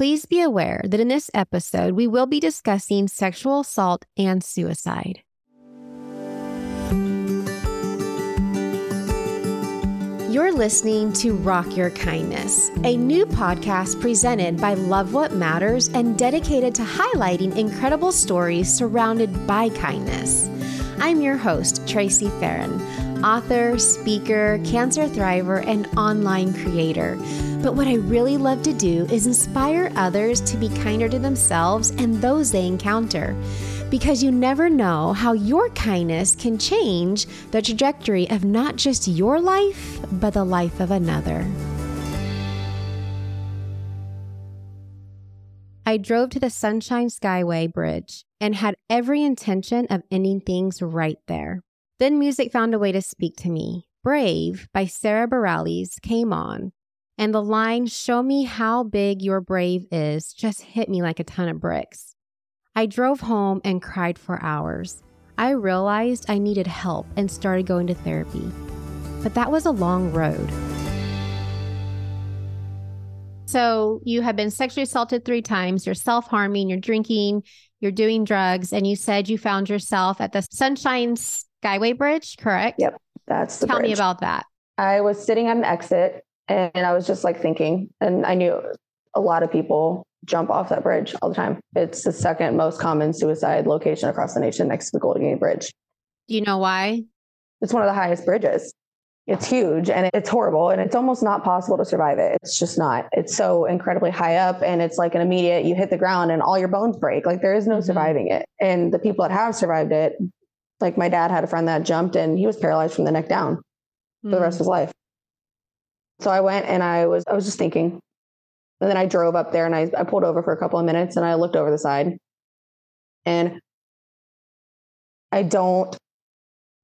Please be aware that in this episode, we will be discussing sexual assault and suicide. You're listening to Rock Your Kindness, a new podcast presented by Love What Matters and dedicated to highlighting incredible stories surrounded by kindness. I'm your host, Tracy Farron, author, speaker, cancer thriver, and online creator. But what I really love to do is inspire others to be kinder to themselves and those they encounter because you never know how your kindness can change the trajectory of not just your life, but the life of another. I drove to the Sunshine Skyway Bridge and had every intention of ending things right there. Then music found a way to speak to me. Brave by Sara Bareilles came on, and the line, Show me how big your brave is, just hit me like a ton of bricks. I drove home and cried for hours. I realized I needed help and started going to therapy. But that was a long road. So, you have been sexually assaulted three times, you're self harming, you're drinking, you're doing drugs, and you said you found yourself at the Sunshine Skyway Bridge, correct? Yep, that's the Tell bridge. me about that. I was sitting at an exit and I was just like thinking, and I knew a lot of people jump off that bridge all the time. It's the second most common suicide location across the nation next to the Golden Gate Bridge. Do you know why? It's one of the highest bridges. It's huge and it's horrible and it's almost not possible to survive it. It's just not. It's so incredibly high up and it's like an immediate you hit the ground and all your bones break. Like there is no Mhm. surviving it. And the people that have survived it, like my dad had a friend that jumped and he was paralyzed from the neck down for the rest of his life. So I went and I was I was just thinking. And then I drove up there and I, I pulled over for a couple of minutes and I looked over the side. And I don't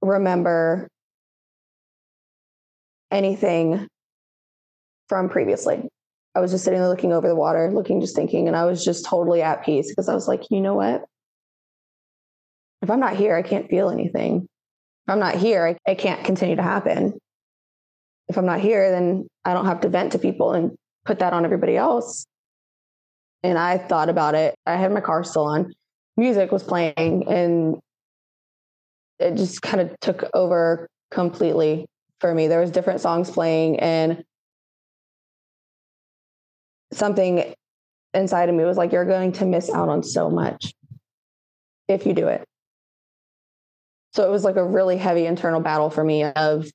remember anything from previously. I was just sitting there looking over the water, looking, just thinking, and I was just totally at peace because I was like, you know what? If I'm not here, I can't feel anything. If I'm not here, I, it can't continue to happen if I'm not here, then I don't have to vent to people and put that on everybody else. And I thought about it. I had my car still on. Music was playing and it just kind of took over completely for me. There was different songs playing and something inside of me was like, you're going to miss out on so much if you do it. So it was like a really heavy internal battle for me of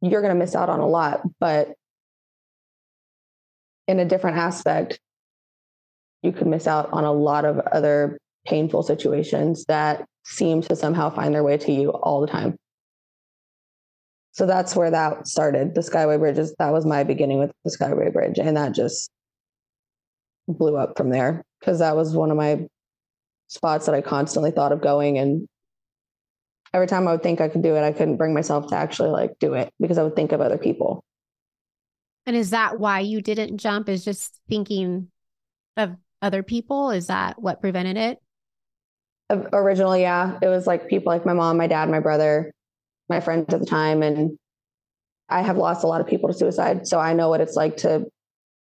you're going to miss out on a lot, but in a different aspect, you could miss out on a lot of other painful situations that seem to somehow find their way to you all the time. So that's where that started. The Skyway Bridge is that was my beginning with the Skyway Bridge, and that just blew up from there because that was one of my spots that I constantly thought of going and every time I would think I could do it, I couldn't bring myself to actually like do it because I would think of other people. And is that why you didn't jump? Is just thinking of other people? Is that what prevented it? Originally, yeah, it was like people like my mom, my dad, my brother, my friends at the time. And I have lost a lot of people to suicide. So I know what it's like to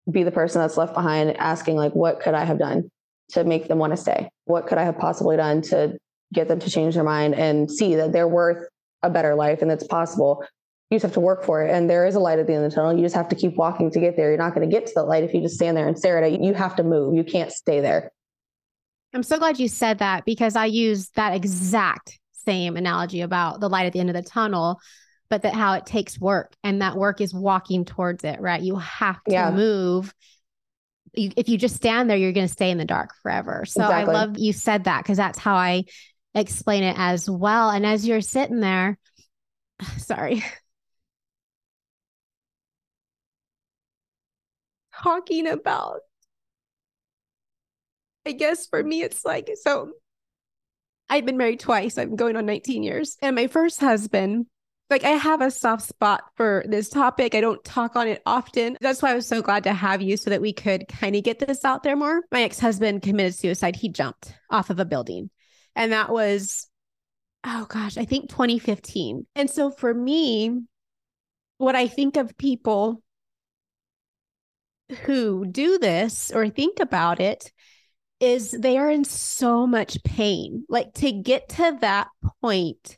be the person that's left behind asking, like, what could I have done to make them want to stay? What could I have possibly done to get them to change their mind and see that they're worth a better life and it's possible? You just have to work for it. And there is a light at the end of the tunnel. You just have to keep walking to get there. You're not going to get to the light if you just stand there and stare at it. You have to move. You can't stay there. I'm so glad you said that because I use that exact same analogy about the light at the end of the tunnel, but that how it takes work and that work is walking towards it, right? You have to Yeah. move. You, if you just stand there, you're going to stay in the dark forever. So Exactly. I love you said that because that's how I explain it as well. And as you're sitting there, sorry, talking about I guess for me, it's like, so I've been married twice. I'm going on 19 years. And my first husband, like, I have a soft spot for this topic. I don't talk on it often. That's why I was so glad to have you so that we could kind of get this out there more. My ex husband committed suicide. He jumped off of a building. And that was, oh gosh, I think 2015. And so for me, what I think of people who do this or think about it is they are in so much pain. Like to get to that point,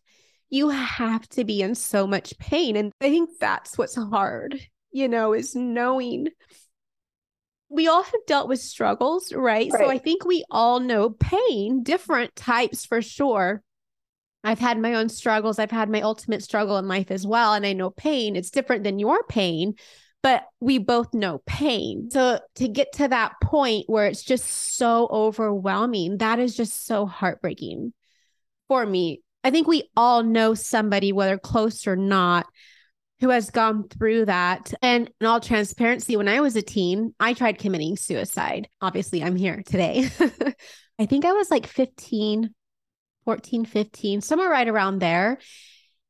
you have to be in so much pain. And I think that's what's hard, you know, is knowing we all have dealt with struggles, right? right? So I think we all know pain, different types for sure. I've had my own struggles. I've had my ultimate struggle in life as well. And I know pain, it's different than your pain, but we both know pain. So to get to that point where it's just so overwhelming, that is just so heartbreaking for me. I think we all know somebody, whether close or not, who has gone through that. And in all transparency, when I was a teen, I tried committing suicide. Obviously, I'm here today. I think I was like 15, 14, 15, somewhere right around there.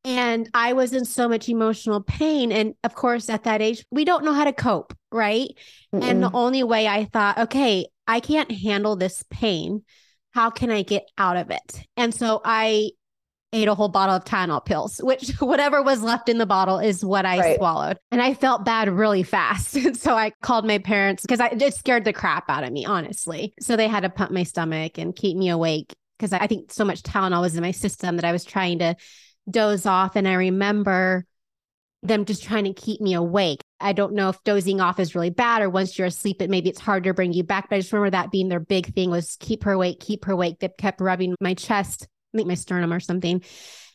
And I was in so much emotional pain. And of course, at that age, we don't know how to cope, right? Mm-mm. And the only way I thought, okay, I can't handle this pain. How can I get out of it? And so I ate a whole bottle of Tylenol pills, which whatever was left in the bottle is what I right. swallowed. And I felt bad really fast. So I called my parents because I it scared the crap out of me, honestly. So they had to pump my stomach and keep me awake because I think so much Tylenol was in my system that I was trying to doze off. And I remember them just trying to keep me awake. I don't know if dozing off is really bad or once you're asleep, it maybe it's hard to bring you back. But I just remember that being their big thing was keep her awake, keep her awake. They kept rubbing my chest, think my sternum or something.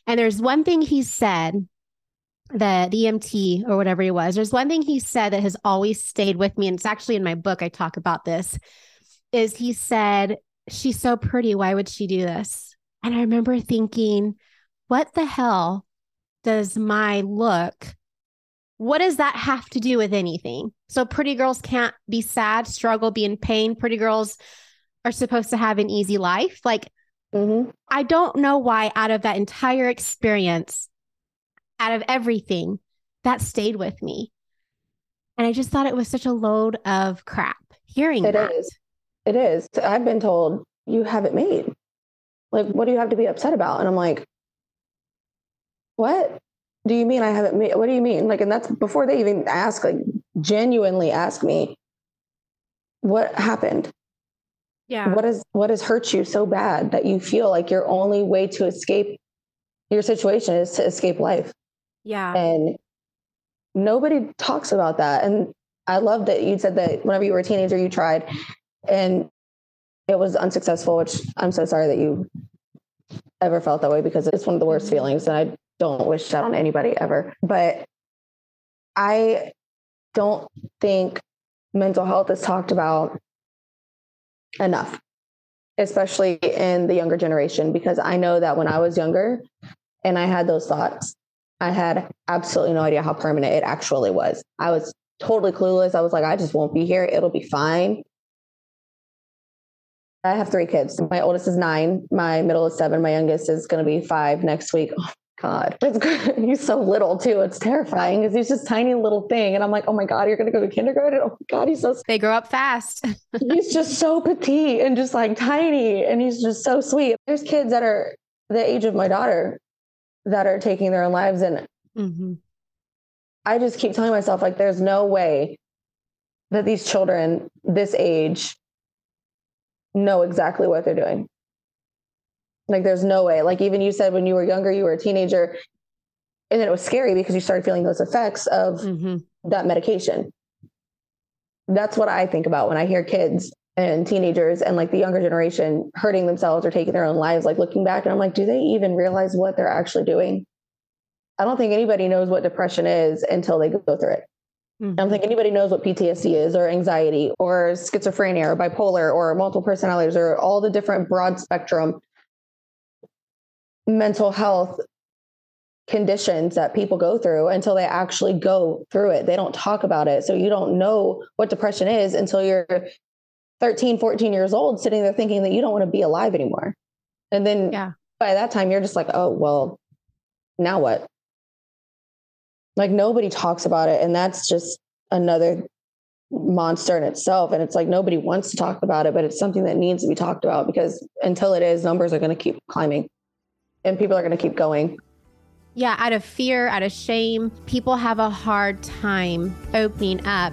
And there's one thing he said the the EMT or whatever he was. There's one thing he said that has always stayed with me, and it's actually in my book. I talk about this. Is he said, "She's so pretty. Why would she do this?" And I remember thinking, what the hell does my look what does that have to do with anything? So pretty girls can't be sad, struggle, be in pain. Pretty girls are supposed to have an easy life. Like, mm-hmm. I don't know why, out of that entire experience, out of everything, that stayed with me. And I just thought it was such a load of crap hearing It that. is. It is. I've been told you have it made. Like, what do you have to be upset about? And I'm like, what do you mean I haven't made? What do you mean? Like, and that's before they even ask, like, genuinely ask me, what happened? Yeah. What is what has hurt you so bad that you feel like your only way to escape your situation is to escape life? Yeah. And nobody talks about that. And I love that you said that whenever you were a teenager, you tried and it was unsuccessful, which I'm so sorry that you ever felt that way because it's one of the worst mm-hmm. feelings. And I don't wish that on anybody ever. But I don't think mental health is talked about enough, especially in the younger generation, because I know that when I was younger and I had those thoughts, I had absolutely no idea how permanent it actually was. I was totally clueless. I was like, I just won't be here. It'll be fine. I have three kids. My oldest is nine, my middle is seven, my youngest is going to be five next week. Oh God, he's so little too. It's terrifying because he's just tiny little thing. And I'm like, oh my God, you're going to go to kindergarten? Oh my God, he's so. They grow up fast. he's just so petite and just like tiny. And he's just so sweet. There's kids that are the age of my daughter that are taking their own lives. And mm-hmm. I just keep telling myself, like, there's no way that these children this age know exactly what they're doing. Like there's no way. Like even you said when you were younger, you were a teenager, and then it was scary because you started feeling those effects of mm-hmm. that medication. That's what I think about when I hear kids and teenagers and like the younger generation hurting themselves or taking their own lives, like looking back and I'm like, do they even realize what they're actually doing? I don't think anybody knows what depression is until they go through it. Mm-hmm. I don't think anybody knows what PTSD is or anxiety or schizophrenia or bipolar or multiple personalities or all the different broad spectrum mental health conditions that people go through until they actually go through it. They don't talk about it. So you don't know what depression is until you're 13, 14 years old, sitting there thinking that you don't want to be alive anymore. And then yeah. by that time, you're just like, oh, well, now what? Like nobody talks about it. And that's just another monster in itself. And it's like nobody wants to talk about it, but it's something that needs to be talked about because until it is, numbers are going to keep climbing and people are going to keep going. Yeah, out of fear, out of shame, people have a hard time opening up.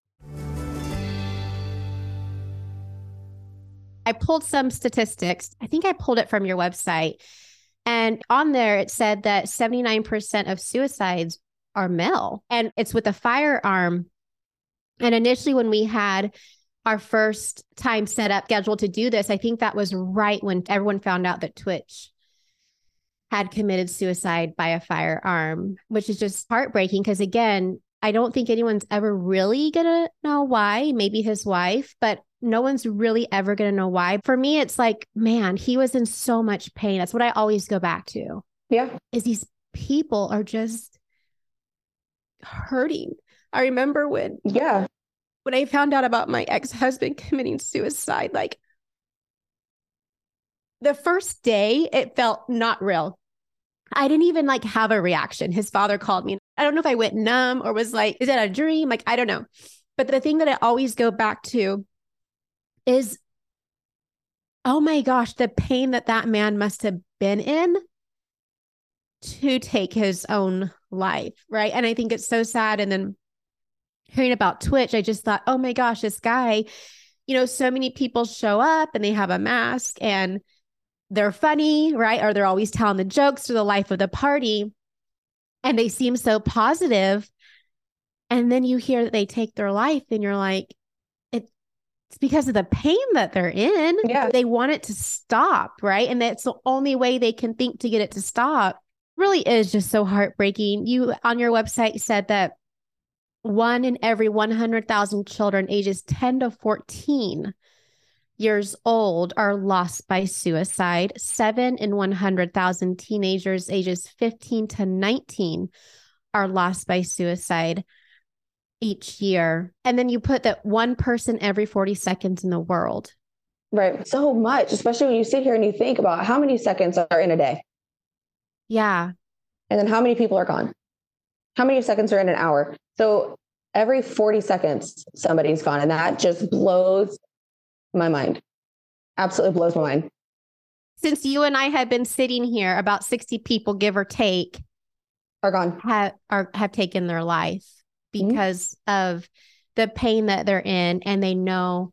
I pulled some statistics. I think I pulled it from your website. And on there, it said that 79% of suicides are male, and it's with a firearm. And initially, when we had our first time set up scheduled to do this, I think that was right when everyone found out that Twitch had committed suicide by a firearm, which is just heartbreaking because, again, I don't think anyone's ever really to know why, maybe his wife, but no one's really ever going to know why. For me, it's like, man, he was in so much pain. That's what I always go back to. Yeah. Is these people are just hurting. I remember when Yeah. when I found out about my ex-husband committing suicide, like the first day it felt not real. I didn't even like have a reaction. His father called me. I don't know if I went numb or was like, is that a dream? Like, I don't know. But the thing that I always go back to is, oh my gosh, the pain that that man must have been in to take his own life. Right. And I think it's so sad. And then hearing about Twitch, I just thought, oh my gosh, this guy, you know, so many people show up and they have a mask and they're funny, right? Or they're always telling the jokes to the life of the party and they seem so positive. And then you hear that they take their life and you're like, because of the pain that they're in. Yeah. They want it to stop, right? And that's the only way they can think to get it to stop. Really is just so heartbreaking. You on your website said that one in every 100,000 children ages 10 to 14 years old are lost by suicide. Seven in 100,000 teenagers ages 15 to 19 are lost by suicide each year. And then you put that one person every 40 seconds in the world. Right. So much, especially when you sit here and you think about how many seconds are in a day Yeah. and then how many people are gone. How many seconds are in an hour? So every 40 seconds, somebody's gone. And that just blows my mind. Absolutely blows my mind. Since you and I have been sitting here, about 60 people, give or take, Are gone. have are have taken their life Mhm. because of the pain that they're in and they know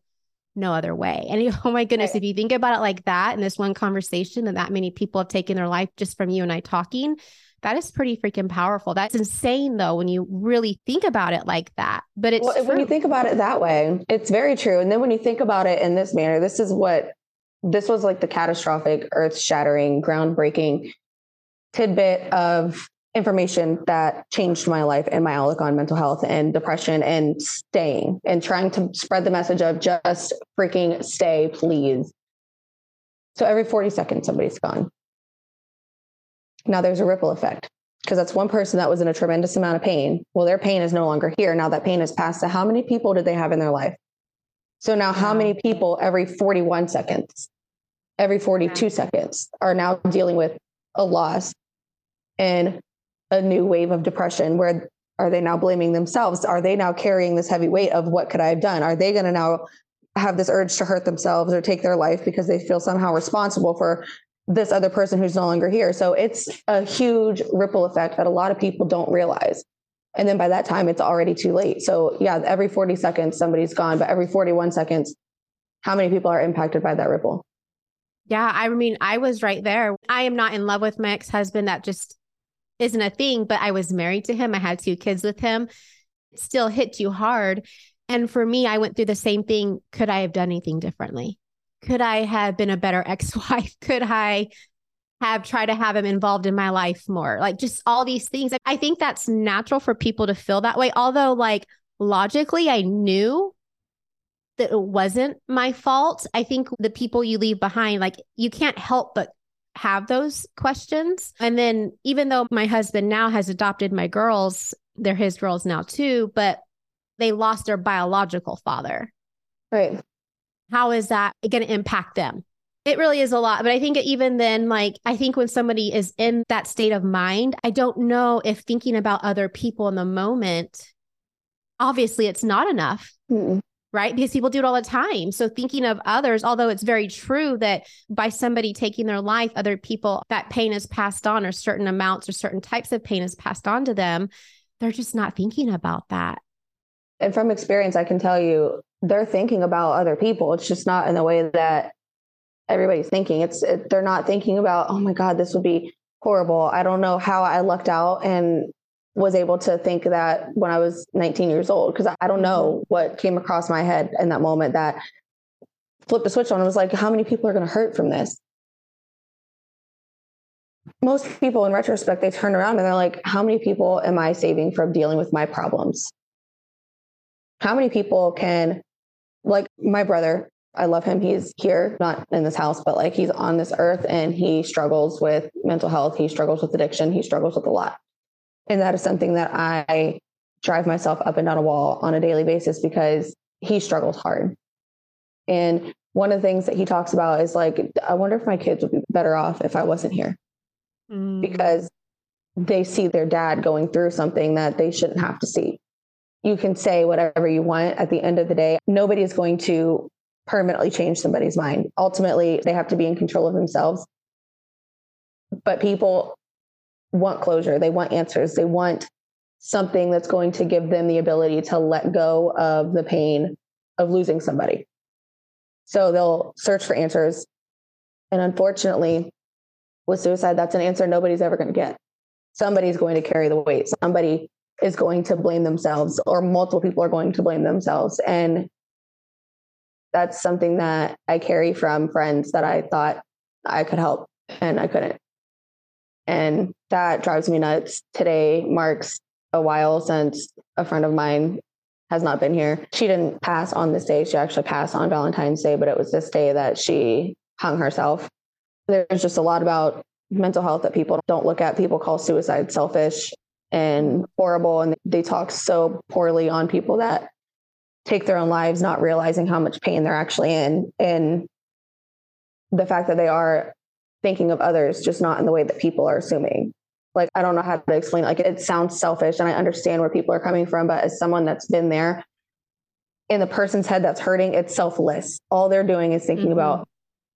no other way. And oh my goodness, Right. if you think about it like that in this one conversation and that many people have taken their life just from you and I talking, that is pretty freaking powerful. That's insane though when you really think about it like that. But it's Well, when you think about it that way, it's very true. And then when you think about it in this manner, this is what this was like the catastrophic, earth shattering, groundbreaking tidbit of information that changed my life and my outlook on mental health and depression and staying and trying to spread the message of just freaking stay, please. So every 40 seconds, somebody's gone. Now there's a ripple effect because that's one person that was in a tremendous amount of pain. Well, their pain is no longer here. Now that pain is passed to how many people did they have in their life? So now how many people every 41 seconds, every 42 seconds are now dealing with a loss and a new wave of depression where are they now blaming themselves? Are they now carrying this heavy weight of what could I have done? Are they going to now have this urge to hurt themselves or take their life because they feel somehow responsible for this other person who's no longer here. So it's a huge ripple effect that a lot of people don't realize. And then by that time, it's already too late. So, yeah, every 40 seconds, somebody's gone, but every 41 seconds, how many people are impacted by that ripple? Yeah, I mean, I was right there. I am not in love with my ex husband. That just isn't a thing, but I was married to him. I had two kids with him. It still hit you hard. And for me, I went through the same thing. Could I have done anything differently? Could I have been a better ex wife? Could I have tried to have him involved in my life more? Like just all these things. I think that's natural for people to feel that way. Although, like, logically, I knew that it wasn't my fault. I think the people you leave behind, like, you can't help but have those questions. And then, even though my husband now has adopted my girls, they're his girls now too, but they lost their biological father. Right. How is that going to impact them? It really is a lot. But I think even then, like, I think when somebody is in that state of mind, I don't know if thinking about other people in the moment, obviously, it's not enough. Mm-mm right? Because people do it all the time. So thinking of others, although it's very true that by somebody taking their life, other people, that pain is passed on, or certain amounts or certain types of pain is passed on to them, they're just not thinking about that. And from experience, I can tell you they're thinking about other people. It's just not in the way that everybody's thinking. It's it, they're not thinking about, oh my God, this would be horrible. I don't know how I lucked out and was able to think that when I was 19 years old, because I don't know mm-hmm. what came across my head in that moment that flipped the switch on. It was like, how many people are going to hurt from this? Most people, in retrospect, they turn around and they're like, how many people am I saving from dealing with my problems? How many people can, like my brother, I love him. He's here, not in this house, but like he's on this earth and he struggles with mental health. He struggles with addiction. He struggles with a lot. And that is something that I drive myself up and down a wall on a daily basis because he struggles hard. And one of the things that he talks about is like, I wonder if my kids would be better off if I wasn't here. Mm. Because they see their dad going through something that they shouldn't have to see. You can say whatever you want. At the end of the day, nobody is going to permanently change somebody's mind. Ultimately, they have to be in control of themselves. But people want closure, they want answers, they want something that's going to give them the ability to let go of the pain of losing somebody. So they'll search for answers. And unfortunately, with suicide, that's an answer nobody's ever going to get. Somebody's going to carry the weight. Somebody is going to blame themselves, or multiple people are going to blame themselves. And that's something that I carry from friends that I thought I could help and I couldn't. And that drives me nuts. Today marks a while since a friend of mine has not been here. She didn't pass on this day. She actually passed on Valentine's Day, but it was this day that she hung herself. There's just a lot about mental health that people don't look at. People call suicide selfish and horrible. And they talk so poorly on people that take their own lives, not realizing how much pain they're actually in. And the fact that they are thinking of others, just not in the way that people are assuming. Like, I don't know how to explain. Like, it sounds selfish, and I understand where people are coming from, but as someone that's been there, in the person's head that's hurting, it's selfless. All they're doing is thinking mm-hmm. about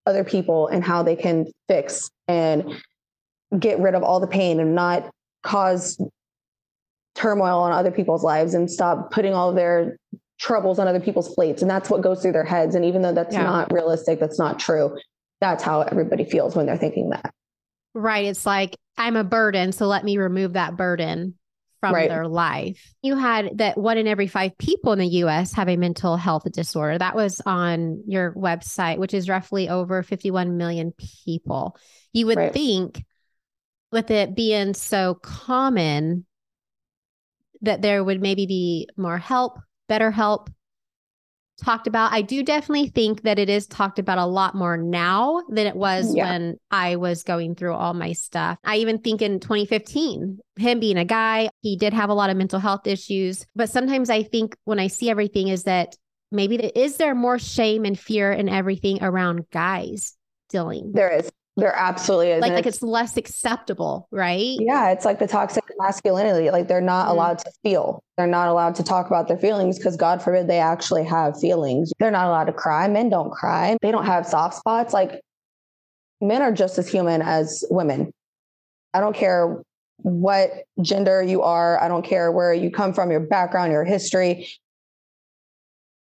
other people and how they can fix and get rid of all the pain and not cause turmoil on other people's lives and stop putting all their troubles on other people's plates. And that's what goes through their heads. And even though that's yeah. not realistic, that's not true, that's how everybody feels when they're thinking that. Right. It's like, I'm a burden. So let me remove that burden from right. their life. You had that one in every five people in the US have a mental health disorder. That was on your website, which is roughly over 51 million people. You would right. think, with it being so common, that there would maybe be more help, better help, talked about. I do definitely think that it is talked about a lot more now than it was yeah. when I was going through all my stuff. I even think in 2015, him being a guy, he did have a lot of mental health issues. But sometimes I think when I see everything is that maybe is there more shame and fear and everything around guys dealing? There is. There absolutely is. Like, like it's, it's, less acceptable, right? Yeah. It's like the toxic masculinity. Like they're not mm-hmm. allowed to feel. They're not allowed to talk about their feelings because God forbid they actually have feelings. They're not allowed to cry. Men don't cry. They don't have soft spots. Like men are just as human as women. I don't care what gender you are. I don't care where you come from, your background, your history.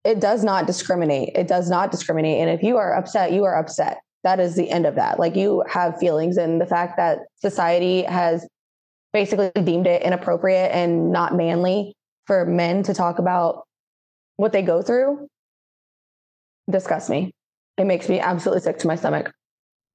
It does not discriminate. It does not discriminate. And if you are upset, you are upset that is the end of that. Like you have feelings, and the fact that society has basically deemed it inappropriate and not manly for men to talk about what they go through disgusts me. It makes me absolutely sick to my stomach.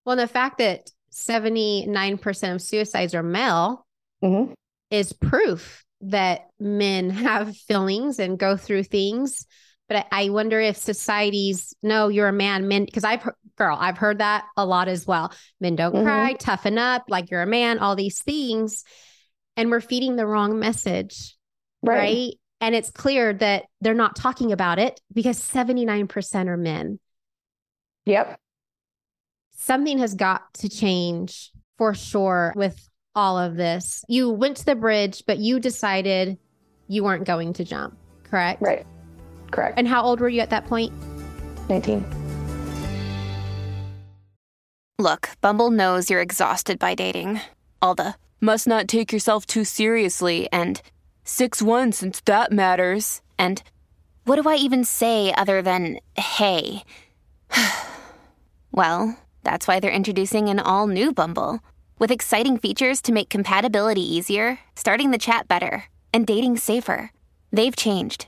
Well, the fact that 79% of suicides are male Mhm. is proof that men have feelings and go through things. But I, wonder if societies, no, you're a man, men, because I've, heard- girl, I've heard that a lot as well. Men don't Mhm. cry, toughen up, like you're a man, all these things. And we're feeding the wrong message, right? And it's clear that they're not talking about it because 79% are men. Yep. something has got to change for sure with all of this. You went to the bridge, but you decided you weren't going to jump, correct? Right. Correct. And how old were you at that point? 19. Look, Bumble knows you're exhausted by dating. All the must not take yourself too seriously and 6 1 since that matters. And what do I even say other than hey? well, that's why they're introducing an all new Bumble with exciting features to make compatibility easier, starting the chat better, and dating safer. They've changed,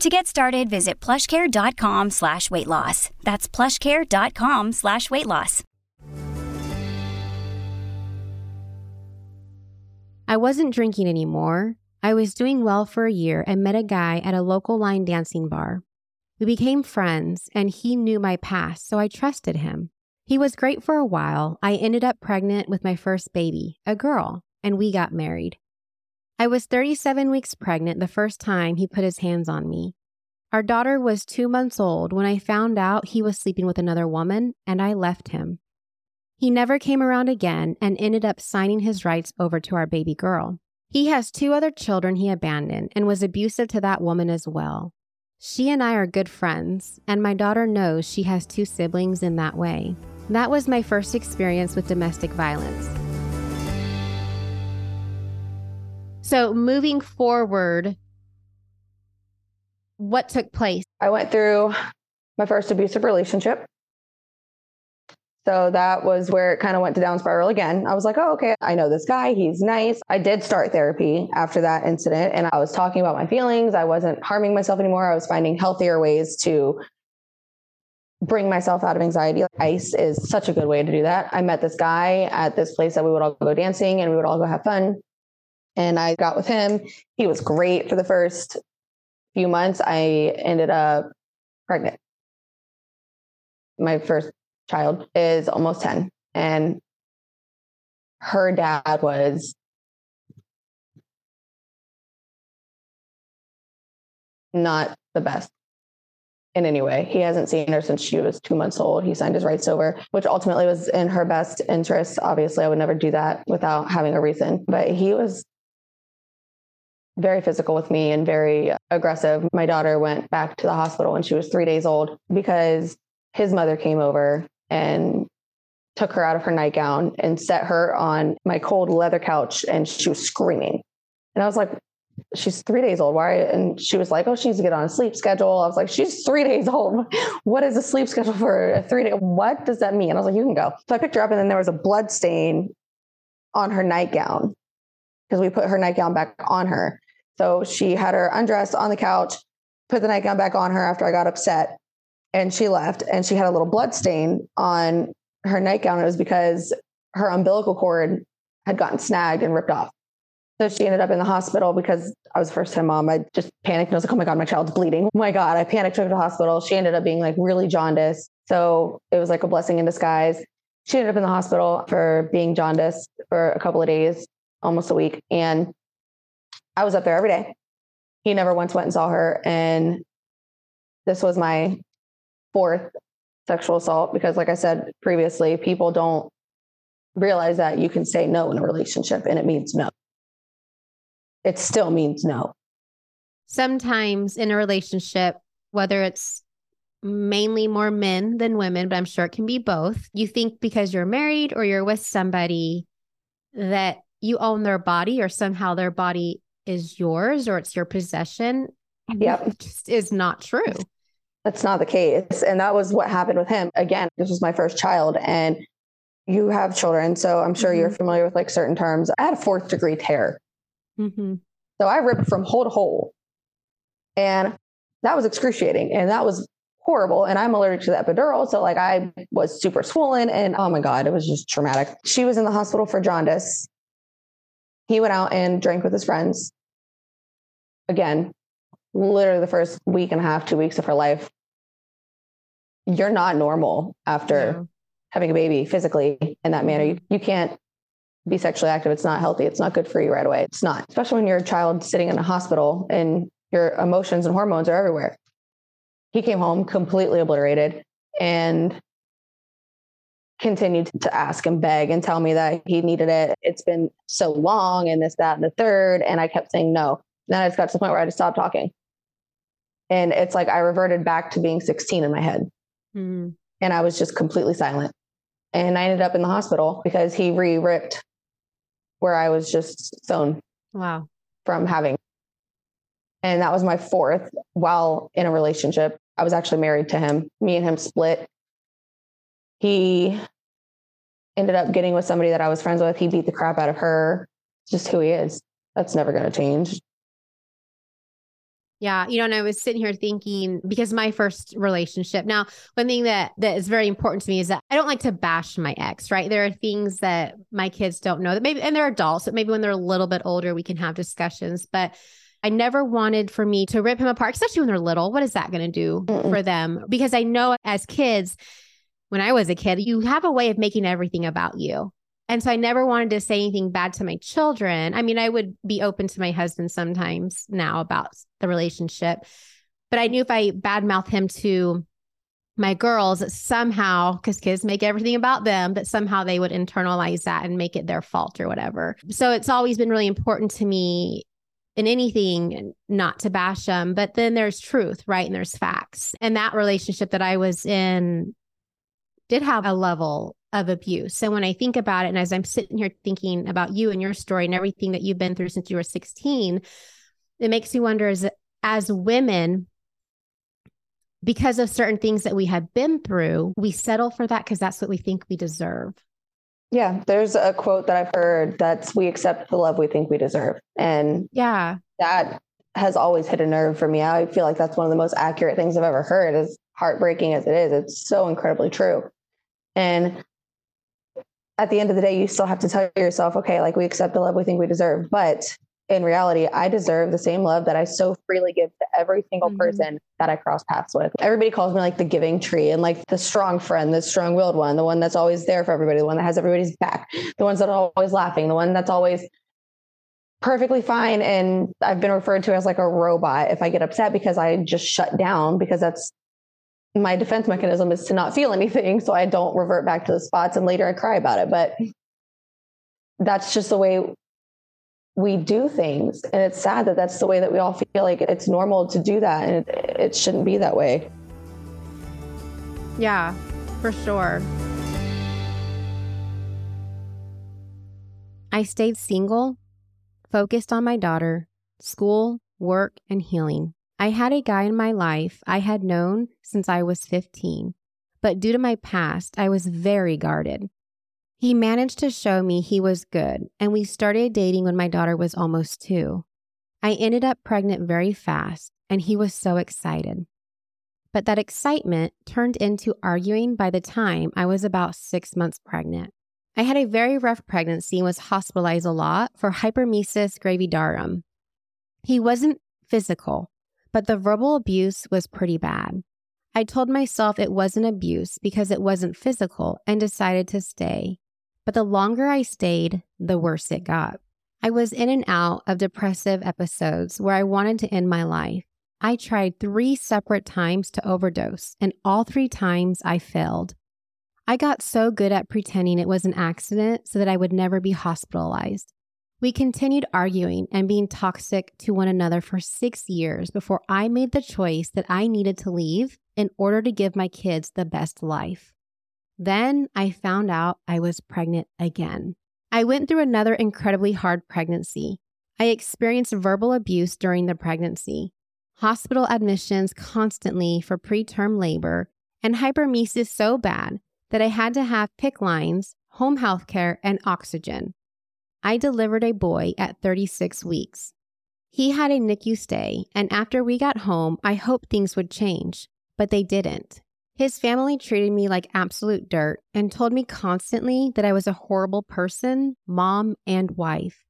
To get started, visit plushcare.com slash weight loss. That's plushcare.com slash weight loss. I wasn't drinking anymore. I was doing well for a year and met a guy at a local line dancing bar. We became friends and he knew my past, so I trusted him. He was great for a while. I ended up pregnant with my first baby, a girl, and we got married. I was 37 weeks pregnant the first time he put his hands on me. Our daughter was two months old when I found out he was sleeping with another woman, and I left him. He never came around again and ended up signing his rights over to our baby girl. He has two other children he abandoned and was abusive to that woman as well. She and I are good friends, and my daughter knows she has two siblings in that way. That was my first experience with domestic violence. So, moving forward, what took place? I went through my first abusive relationship. So that was where it kind of went to down spiral again. I was like, oh, okay, I know this guy. He's nice. I did start therapy after that incident and I was talking about my feelings. I wasn't harming myself anymore. I was finding healthier ways to bring myself out of anxiety. Ice is such a good way to do that. I met this guy at this place that we would all go dancing and we would all go have fun. And I got with him. He was great for the first few months. I ended up pregnant. My first child is almost 10 and her dad was not the best in any way. He hasn't seen her since she was two months old. He signed his rights over, which ultimately was in her best interest. Obviously, I would never do that without having a reason, but he was very physical with me and very aggressive. My daughter went back to the hospital when she was three days old because his mother came over and took her out of her nightgown and set her on my cold leather couch and she was screaming. And I was like, she's three days old. Why? And she was like, oh, she needs to get on a sleep schedule. I was like, she's three days old. What is a sleep schedule for a three day? What does that mean? And I was like, you can go. So I picked her up and then there was a blood stain on her nightgown because we put her nightgown back on her. So she had her undressed on the couch, put the nightgown back on her after I got upset and she left and she had a little blood stain on her nightgown. It was because her umbilical cord had gotten snagged and ripped off. So she ended up in the hospital because I was first time mom. I just panicked and I was like, oh my God, my child's bleeding. Oh my God. I panicked, took her to the hospital. She ended up being like really jaundiced. So it was like a blessing in disguise. She ended up in the hospital for being jaundiced for a couple of days, almost a week. And I was up there every day. He never once went and saw her. And this was my fourth sexual assault because, like I said previously, people don't realize that you can say no in a relationship and it means no. It still means no. Sometimes in a relationship, whether it's mainly more men than women, but I'm sure it can be both. You think because you're married or you're with somebody that you own their body or somehow their body is yours or it's your possession. Yep. It just is not true. That's not the case. And that was what happened with him. Again, this was my first child and you have children. So I'm sure mm-hmm. you're familiar with like certain terms. I had a fourth degree tear. Mm-hmm. So I ripped from hole to hole. And that was excruciating. And that was horrible. And I'm allergic to the epidural. So like I was super swollen and oh my God, it was just traumatic. She was in the hospital for jaundice. He went out and drank with his friends. Again, literally the first week and a half, two weeks of her life. You're not normal after yeah. having a baby physically in that manner. You, you can't be sexually active. It's not healthy. It's not good for you right away. It's not, especially when you're a child sitting in a hospital and your emotions and hormones are everywhere. He came home completely obliterated and continued to ask and beg and tell me that he needed it. It's been so long and this, that, and the third. And I kept saying no. Then I just got to the point where I just stopped talking. And it's like I reverted back to being 16 in my head. Mm-hmm. And I was just completely silent. And I ended up in the hospital because he re ripped where I was just sewn. Wow. From having. And that was my fourth while in a relationship. I was actually married to him. Me and him split. He ended up getting with somebody that I was friends with. He beat the crap out of her. It's just who he is. That's never going to change. Yeah, you know, and I was sitting here thinking because my first relationship. Now, one thing that that is very important to me is that I don't like to bash my ex, right? There are things that my kids don't know that maybe and they're adults, but maybe when they're a little bit older we can have discussions, but I never wanted for me to rip him apart, especially when they're little. What is that going to do Mm-mm. for them? Because I know as kids, when I was a kid, you have a way of making everything about you. And so I never wanted to say anything bad to my children. I mean, I would be open to my husband sometimes now about the relationship, but I knew if I badmouth him to my girls somehow, because kids make everything about them, that somehow they would internalize that and make it their fault or whatever. So it's always been really important to me in anything not to bash them but then there's truth right and there's facts and that relationship that i was in did have a level of abuse so when i think about it and as i'm sitting here thinking about you and your story and everything that you've been through since you were 16 it makes me wonder as as women because of certain things that we have been through we settle for that because that's what we think we deserve yeah, there's a quote that I've heard that's we accept the love we think we deserve. And yeah, that has always hit a nerve for me. I feel like that's one of the most accurate things I've ever heard, as heartbreaking as it is. It's so incredibly true. And at the end of the day, you still have to tell yourself, okay, like we accept the love we think we deserve. But in reality, I deserve the same love that I so freely give to every single mm-hmm. person that I cross paths with. Everybody calls me like the giving tree and like the strong friend, the strong willed one, the one that's always there for everybody, the one that has everybody's back, the ones that are always laughing, the one that's always perfectly fine. And I've been referred to as like a robot if I get upset because I just shut down because that's my defense mechanism is to not feel anything. So I don't revert back to the spots and later I cry about it. But that's just the way we do things. And it's sad that that's the way that we all feel like it's normal to do that. And it, it shouldn't be that way. Yeah, for sure. I stayed single, focused on my daughter, school, work, and healing. I had a guy in my life I had known since I was 15, but due to my past, I was very guarded. He managed to show me he was good, and we started dating when my daughter was almost two. I ended up pregnant very fast, and he was so excited. But that excitement turned into arguing by the time I was about six months pregnant. I had a very rough pregnancy and was hospitalized a lot for hyperemesis gravidarum. He wasn't physical, but the verbal abuse was pretty bad. I told myself it wasn't abuse because it wasn't physical and decided to stay. But the longer I stayed, the worse it got. I was in and out of depressive episodes where I wanted to end my life. I tried three separate times to overdose, and all three times I failed. I got so good at pretending it was an accident so that I would never be hospitalized. We continued arguing and being toxic to one another for six years before I made the choice that I needed to leave in order to give my kids the best life. Then I found out I was pregnant again. I went through another incredibly hard pregnancy. I experienced verbal abuse during the pregnancy, hospital admissions constantly for preterm labor, and hyperemesis so bad that I had to have PICC lines, home health care, and oxygen. I delivered a boy at 36 weeks. He had a NICU stay, and after we got home, I hoped things would change, but they didn't. His family treated me like absolute dirt and told me constantly that I was a horrible person, mom, and wife.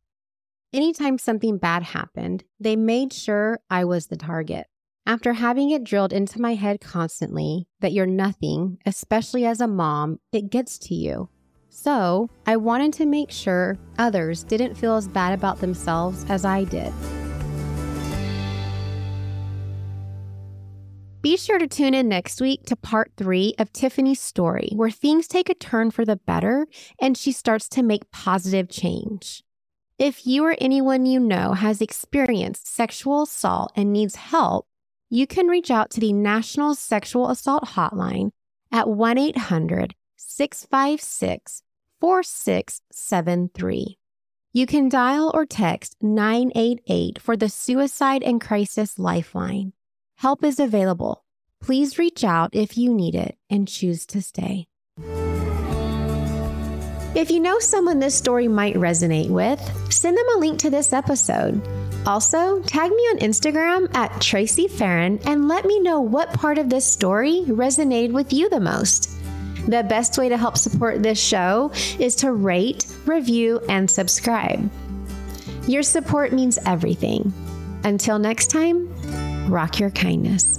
Anytime something bad happened, they made sure I was the target. After having it drilled into my head constantly that you're nothing, especially as a mom, it gets to you. So, I wanted to make sure others didn't feel as bad about themselves as I did. Be sure to tune in next week to part three of Tiffany's story, where things take a turn for the better and she starts to make positive change. If you or anyone you know has experienced sexual assault and needs help, you can reach out to the National Sexual Assault Hotline at 1 800 656 4673. You can dial or text 988 for the Suicide and Crisis Lifeline. Help is available. Please reach out if you need it and choose to stay. If you know someone this story might resonate with, send them a link to this episode. Also, tag me on Instagram at Tracy Farron and let me know what part of this story resonated with you the most. The best way to help support this show is to rate, review, and subscribe. Your support means everything. Until next time, rock your kindness.